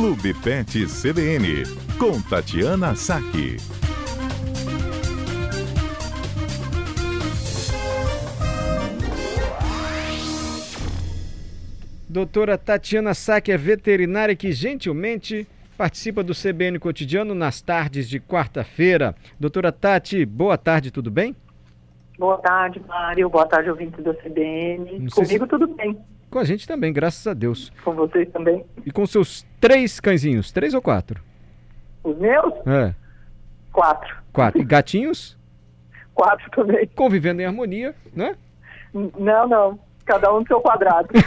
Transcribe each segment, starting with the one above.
Clube Pet CBN, com Tatiana Saque. Doutora Tatiana Saque é veterinária que gentilmente participa do CBN Cotidiano nas tardes de quarta-feira. Doutora Tati, boa tarde, tudo bem? Boa tarde, Mário. Boa tarde, ouvinte do CBN. Comigo se... tudo bem. Com a gente também, graças a Deus. Com vocês também. E com seus três cãezinhos, três ou quatro? Os meus? É. Quatro. Quatro. E gatinhos? quatro também. Convivendo em harmonia, né? Não, não. Cada um no seu quadrado.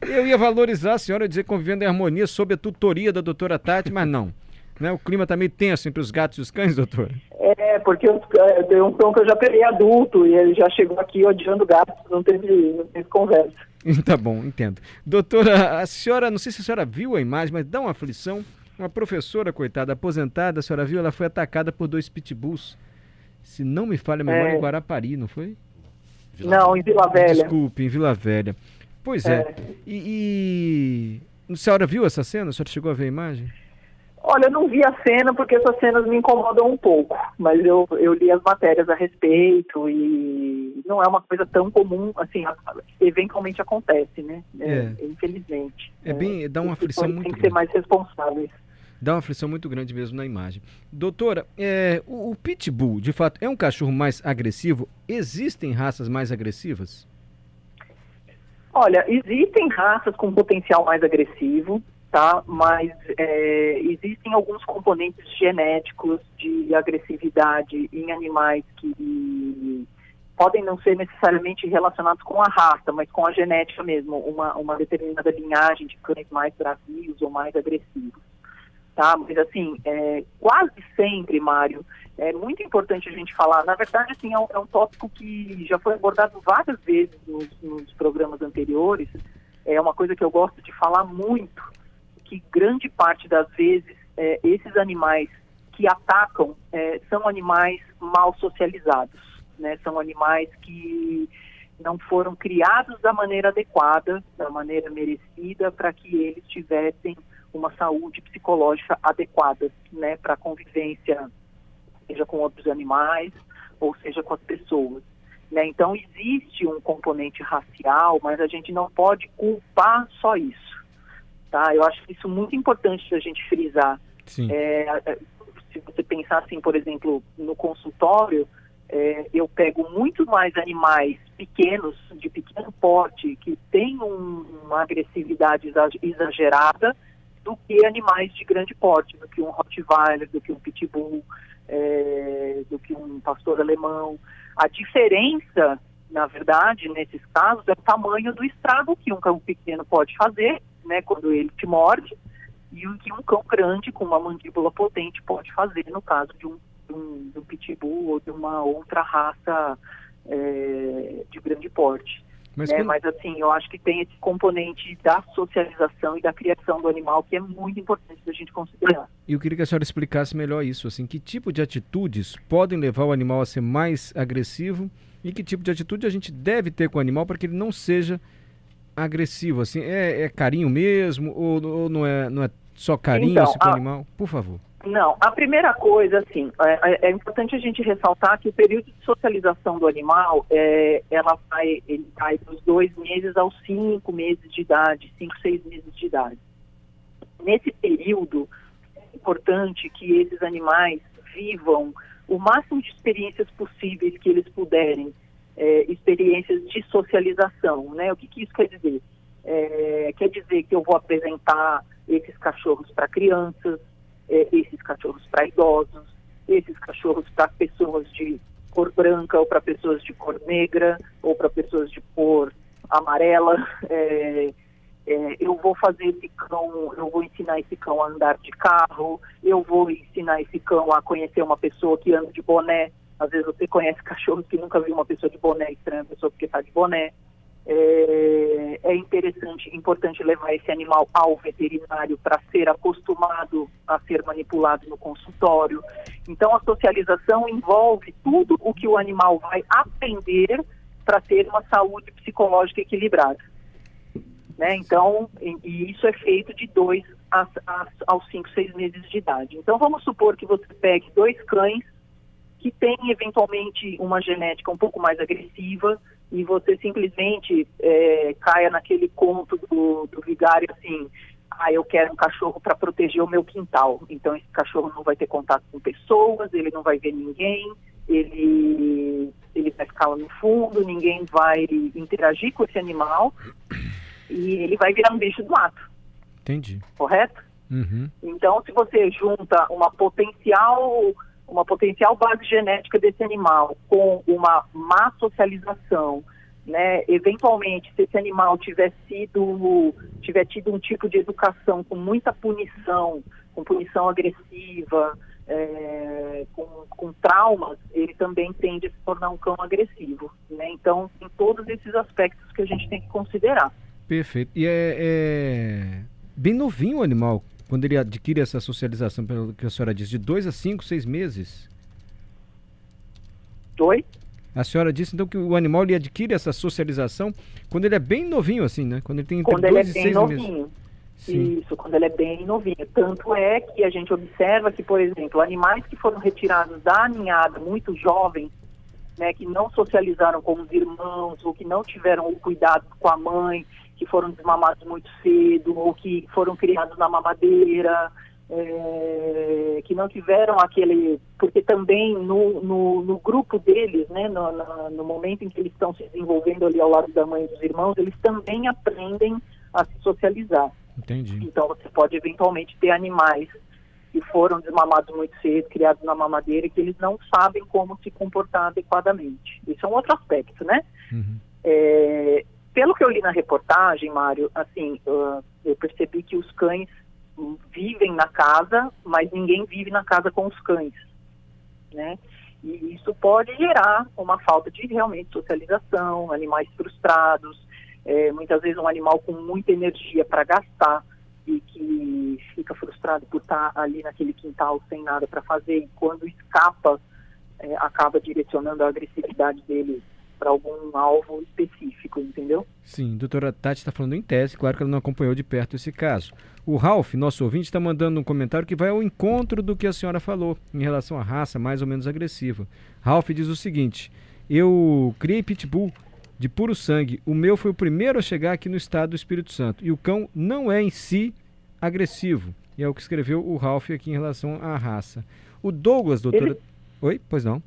Eu ia valorizar a senhora dizer convivendo em harmonia sob a tutoria da doutora Tati, mas não. Né? O clima está meio tenso entre os gatos e os cães, doutora? É, porque eu, eu tenho um cão que eu já peguei adulto e ele já chegou aqui odiando gatos, não teve, não teve conversa. Tá bom, entendo. Doutora, a senhora, não sei se a senhora viu a imagem, mas dá uma aflição. Uma professora, coitada, aposentada, a senhora viu, ela foi atacada por dois pitbulls. Se não me falha a memória, é. em Guarapari, não foi? Vila não, em Vila Velha. Desculpe, em Vila Velha. Pois é. é. E, e, a senhora viu essa cena? A senhora chegou a ver a imagem? Olha, eu não vi a cena porque essas cenas me incomodam um pouco, mas eu, eu li as matérias a respeito e não é uma coisa tão comum, assim, eventualmente acontece, né? É, é. Infelizmente. É bem, dá uma aflição muito Tem que ser mais responsáveis. Dá uma aflição muito grande mesmo na imagem. Doutora, é, o, o pitbull, de fato, é um cachorro mais agressivo? Existem raças mais agressivas? Olha, existem raças com potencial mais agressivo, tá? Mas é, existem alguns componentes genéticos de agressividade em animais que podem não ser necessariamente relacionados com a raça, mas com a genética mesmo, uma, uma determinada linhagem de cães mais bravios ou mais agressivos. Tá? Mas assim, é, quase sempre, Mário, é muito importante a gente falar. Na verdade, assim, é um, é um tópico que já foi abordado várias vezes nos, nos programas anteriores. É uma coisa que eu gosto de falar muito, que grande parte das vezes é, esses animais que atacam é, são animais mal socializados, né? São animais que não foram criados da maneira adequada, da maneira merecida, para que eles tivessem uma saúde psicológica adequada, né? Para convivência, seja com outros animais ou seja com as pessoas. Né? Então existe um componente racial, mas a gente não pode culpar só isso. Tá? Eu acho isso muito importante a gente frisar. É, é, se você pensar assim, por exemplo, no consultório, é, eu pego muito mais animais pequenos, de pequeno porte, que têm um, uma agressividade exagerada, do que animais de grande porte, do que um Rottweiler, do que um Pitbull, é, do que um pastor alemão. A diferença, na verdade, nesses casos, é o tamanho do estrago que um cão pequeno pode fazer né, quando ele te morde, e o que um cão grande com uma mandíbula potente pode fazer no caso de um, de um, de um pitbull ou de uma outra raça é, de grande porte. Mas, né? Mas assim, eu acho que tem esse componente da socialização e da criação do animal que é muito importante da gente considerar. E eu queria que a senhora explicasse melhor isso, assim, que tipo de atitudes podem levar o animal a ser mais agressivo e que tipo de atitude a gente deve ter com o animal para que ele não seja agressivo, assim, é, é carinho mesmo ou, ou, não, é, não é só carinho então, assim, com o animal? Por favor. Não, a primeira coisa, assim, é, é, é, importante a gente ressaltar que o período de socialização do animal, é, ela vai, ele vai dos dois meses aos cinco meses de idade, cinco, seis meses de idade. Nesse período, é importante que esses animais vivam o máximo de experiências possíveis que eles puderem, é, experiências de socialização, né? O que, que isso quer dizer? É, quer dizer que eu vou apresentar esses cachorros para crianças, é, esses cachorros para idosos, esses cachorros para pessoas de cor branca ou para pessoas de cor negra ou para pessoas de cor amarela. É, é, eu vou fazer esse cão, eu vou ensinar esse cão a andar de carro, eu vou ensinar esse cão a conhecer uma pessoa que anda de boné, às vezes você conhece cachorros que nunca viu uma pessoa de boné, estranha pessoa porque está de boné. É, é, interessante, importante levar esse animal ao veterinário para ser acostumado a ser manipulado no consultório. Então, a socialização envolve tudo o que o animal vai aprender para ter uma saúde psicológica equilibrada. Né? Então, e isso é feito de 2 aos 5, 6 meses de idade. Então, vamos supor que você pegue dois cães que têm eventualmente uma genética um pouco mais agressiva e você simplesmente é, caia naquele conto do, do vigário assim, ah, eu quero um cachorro para proteger o meu quintal. Então esse cachorro não vai ter contato com pessoas, ele não vai ver ninguém, ele, ele vai ficar lá no fundo, ninguém vai interagir com esse animal e ele vai virar um bicho do mato. Entendi. Correto? Uhum. Então, se você junta uma potencial uma potencial base genética desse animal com uma má socialização, né, eventualmente, se esse animal tiver sido, tiver tido um tipo de educação com muita punição, com punição agressiva, é, com, com, traumas, ele também tende a se tornar um cão agressivo. Né? Então, tem todos esses aspectos que a gente tem que considerar. Perfeito. E é, é bem novinho o animal, quando ele adquire essa socialização, pelo que a senhora diz, de dois a cinco, seis meses? Dois? A senhora disse então que o animal ele adquire essa socialização quando ele é bem novinho, assim, né? Quando ele tem entre quando dois ele é e bem seis novinho. meses. Sim. Isso, quando ele é bem novinho. Tanto é que a gente observa que, por exemplo, animais que foram retirados da ninhada muito jovens, né, que não socializaram com os irmãos, ou que não tiveram o cuidado com a mãe, que foram desmamados muito cedo, ou que foram criados na mamadeira, é, que não tiveram aquele. Porque também no, no, no grupo deles, né, no, no, no, momento em que eles estão se desenvolvendo ali ao lado da mãe e dos irmãos, eles também aprendem a se socializar. Entendi. Então você pode eventualmente ter animais que foram desmamados muito cedo, criados na mamadeira, e que eles não sabem como se comportar adequadamente. Isso é um outro aspecto, né? Uhum. É, pelo que eu li na reportagem, Mário, assim, uh, eu percebi que os cães vivem na casa, mas ninguém vive na casa com os cães, né? E isso pode gerar uma falta de realmente socialização, animais frustrados, é, muitas vezes um animal com muita energia para gastar e que fica frustrado por estar ali naquele quintal sem nada para fazer e quando escapa é, acaba direcionando a agressividade dele para algum alvo específico, entendeu? Sim, doutora Tati está falando em tese, claro que ela não acompanhou de perto esse caso. O Ralph, nosso ouvinte, está mandando um comentário que vai ao encontro do que a senhora falou em relação à raça mais ou menos agressiva. Ralph diz o seguinte: Eu criei pitbull de puro sangue. O meu foi o primeiro a chegar aqui no estado do Espírito Santo. E o cão não é em si agressivo. E é o que escreveu o Ralph aqui em relação à raça. O Douglas, doutora. Ele... Oi? Pois não.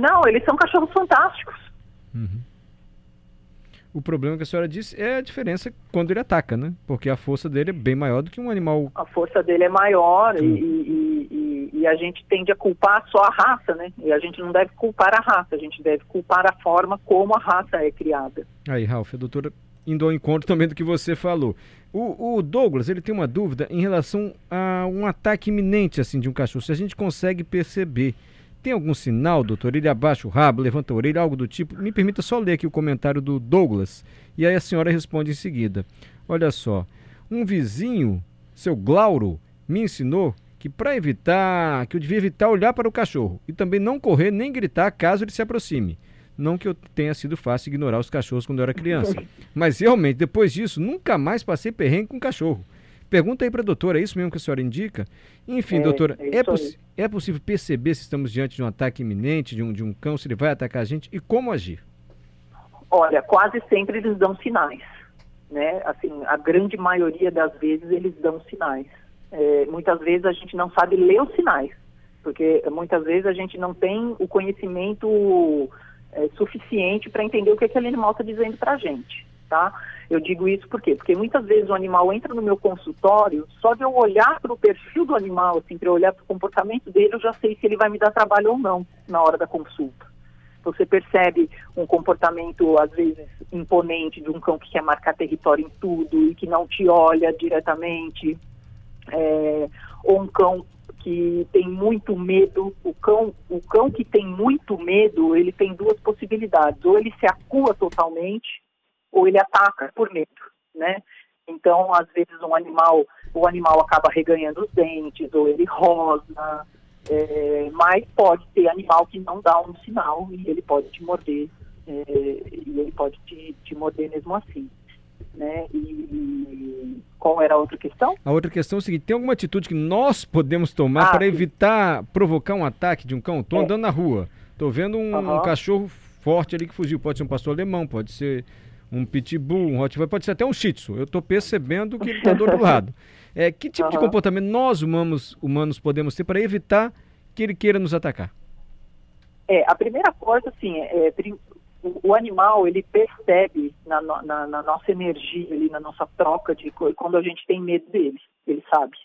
Não, eles são cachorros fantásticos. Uhum. O problema que a senhora disse é a diferença quando ele ataca, né? Porque a força dele é bem maior do que um animal. A força dele é maior e, e, e, a gente tende a culpar só a raça, né? E a gente não deve culpar a raça, a gente deve culpar a forma como a raça é criada. Aí, Ralf, a doutora indo ao encontro também do que você falou. O, o, Douglas, ele tem uma dúvida em relação a um ataque iminente assim de um cachorro. Se a gente consegue perceber tem algum sinal, doutor? Ele abaixa o rabo, levanta a orelha, algo do tipo? Me permita só ler aqui o comentário do Douglas. E aí a senhora responde em seguida. Olha só, um vizinho, seu Glauro, me ensinou que para evitar, que eu devia evitar olhar para o cachorro e também não correr nem gritar caso ele se aproxime. Não que eu tenha sido fácil ignorar os cachorros quando eu era criança, mas realmente depois disso nunca mais passei perrengue com cachorro. Pergunta aí para a doutora, é isso mesmo que a senhora indica? Enfim, é, doutora, é, é, é, possível perceber se estamos diante de um ataque iminente, de um, de um cão, se ele vai atacar a gente e como agir? Olha, quase sempre eles dão sinais, né? Assim, a grande maioria das vezes eles dão sinais. É, muitas vezes a gente não sabe ler os sinais, porque muitas vezes a gente não tem o conhecimento é, suficiente para entender o que aquele animal está dizendo para a gente, tá? Eu digo isso por quê? Porque muitas vezes o animal entra no meu consultório, só de eu olhar para o perfil do animal, assim, para eu olhar para o comportamento dele, eu já sei se ele vai me dar trabalho ou não na hora da consulta. Você percebe um comportamento, às vezes, imponente de um cão que quer marcar território em tudo e que não te olha diretamente. É, ou um cão que tem muito medo, o cão, o cão que tem muito medo, ele tem duas possibilidades, ou ele se acua totalmente, ou ele ataca por medo, né? Então, às vezes um animal, o animal acaba reganhando os dentes, ou ele rosa, é, mas pode ter animal que não dá um sinal e ele pode te morder, é, e ele pode te, te morder mesmo assim. Né? E qual era a outra questão? A outra questão é o seguinte: tem alguma atitude que nós podemos tomar ah, para evitar provocar um ataque de um cão? Estou é. andando na rua, estou vendo um, uhum. um, cachorro forte ali que fugiu. Pode ser um pastor alemão, pode ser um pitbull, um rottweiler, pode ser até um shih tzu. Eu estou percebendo que ele está do outro lado. É, que tipo uhum. de comportamento nós humanos, humanos podemos ter para evitar que ele queira nos atacar? É, a primeira coisa, assim, é, o, animal ele percebe na, na, na, nossa energia, ali, na nossa troca de quando a gente tem medo dele, ele sabe.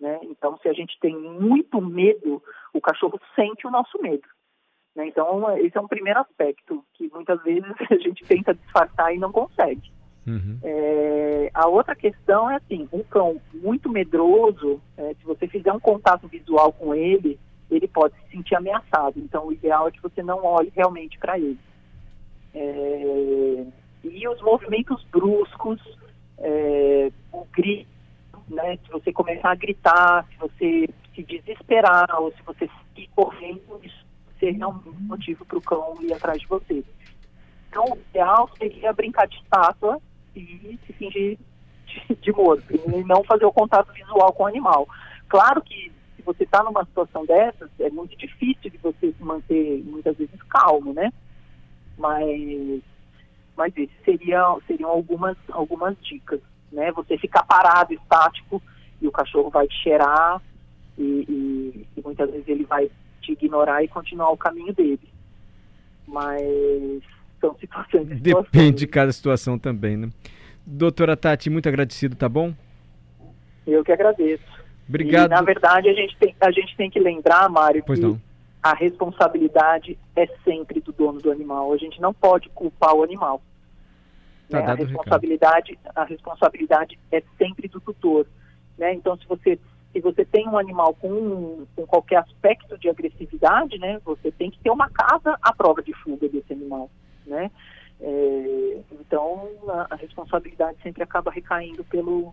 Né? Então, se a gente tem muito medo, o cachorro sente o nosso medo. Né? Então, esse é um primeiro aspecto que muitas vezes a gente tenta disfarçar e não consegue. Uhum. É, a outra questão é assim, um cão muito medroso, é, se você fizer um contato visual com ele, ele pode se sentir ameaçado. Então, o ideal é que você não olhe realmente para ele. É, e os movimentos bruscos, é, o grito, né, se você começar a gritar, se você se desesperar ou se você seguir correndo, isso ser realmente um motivo para o cão ir atrás de você. Então, o ideal seria brincar de estátua e se fingir de, de morto, e não fazer o contato visual com o animal. Claro que se você está numa situação dessas, é muito difícil de você se manter muitas vezes calmo, né? Mas, mas esses seriam, seriam algumas, algumas dicas, né? Você ficar parado, estático, e o cachorro vai te cheirar, e, e, e muitas vezes ele vai te ignorar e continuar o caminho dele. Mas são situações. Depende de cada situação também, né? Doutora Tati, muito agradecido, tá bom? Eu que agradeço. Obrigado. E, na verdade, a gente tem, a gente tem que lembrar, Mário, pois que não. A responsabilidade é sempre do dono do animal. A gente não pode culpar o animal. Tá né? a responsabilidade, a responsabilidade é sempre do tutor. Né? Então, se você se você tem um animal com, com qualquer aspecto de agressividade, né, você tem que ter uma casa à prova de fuga desse animal, né? É, então a, a, responsabilidade sempre acaba recaindo pelo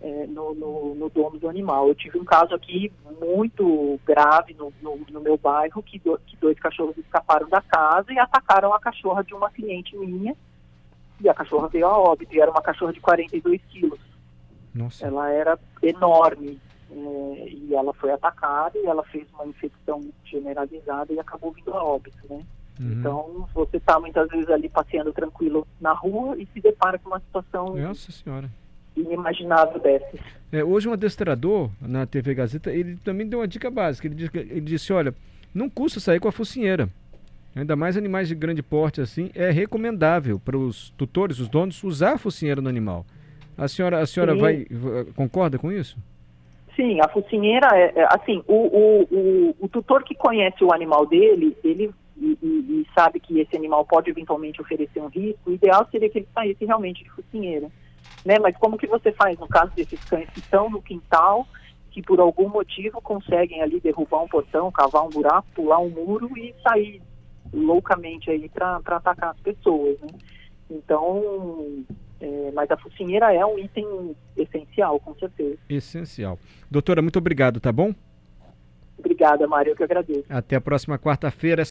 é, no, no, no, dono do animal. Eu tive um caso aqui muito grave no, no, no meu bairro que, do, que dois cachorros escaparam da casa e atacaram a cachorra de uma cliente minha e a cachorra veio a óbito e era uma cachorra de 42 quilos. Nossa. Ela era enorme, é, e ela foi atacada e ela fez uma infecção generalizada e acabou vindo a óbito, né? Uhum. Então, você está muitas vezes ali passeando tranquilo na rua e se depara com uma situação Nossa senhora. Inimaginável dessa. É, hoje um adestrador na TV Gazeta, ele também deu uma dica básica. Ele disse, ele disse olha, não custa sair com a focinheira. Ainda mais animais de grande porte assim, é recomendável para os tutores, os donos, usar a focinheira no animal. A senhora, a senhora vai concorda com isso? Sim, a focinheira é, é assim, o, o, o, o, tutor que conhece o animal dele, ele e, e, e, sabe que esse animal pode eventualmente oferecer um risco, o ideal seria que ele saísse realmente de focinheira. Né? Mas como que você faz no caso desses cães que estão no quintal, que por algum motivo conseguem ali derrubar um portão, cavar um buraco, pular um muro e sair loucamente aí para atacar as pessoas, né? Então, é, mas a focinheira é um item essencial, com certeza. Essencial. Doutora, muito obrigado, tá bom? Obrigada, Mário, eu que agradeço. Até a próxima quarta-feira.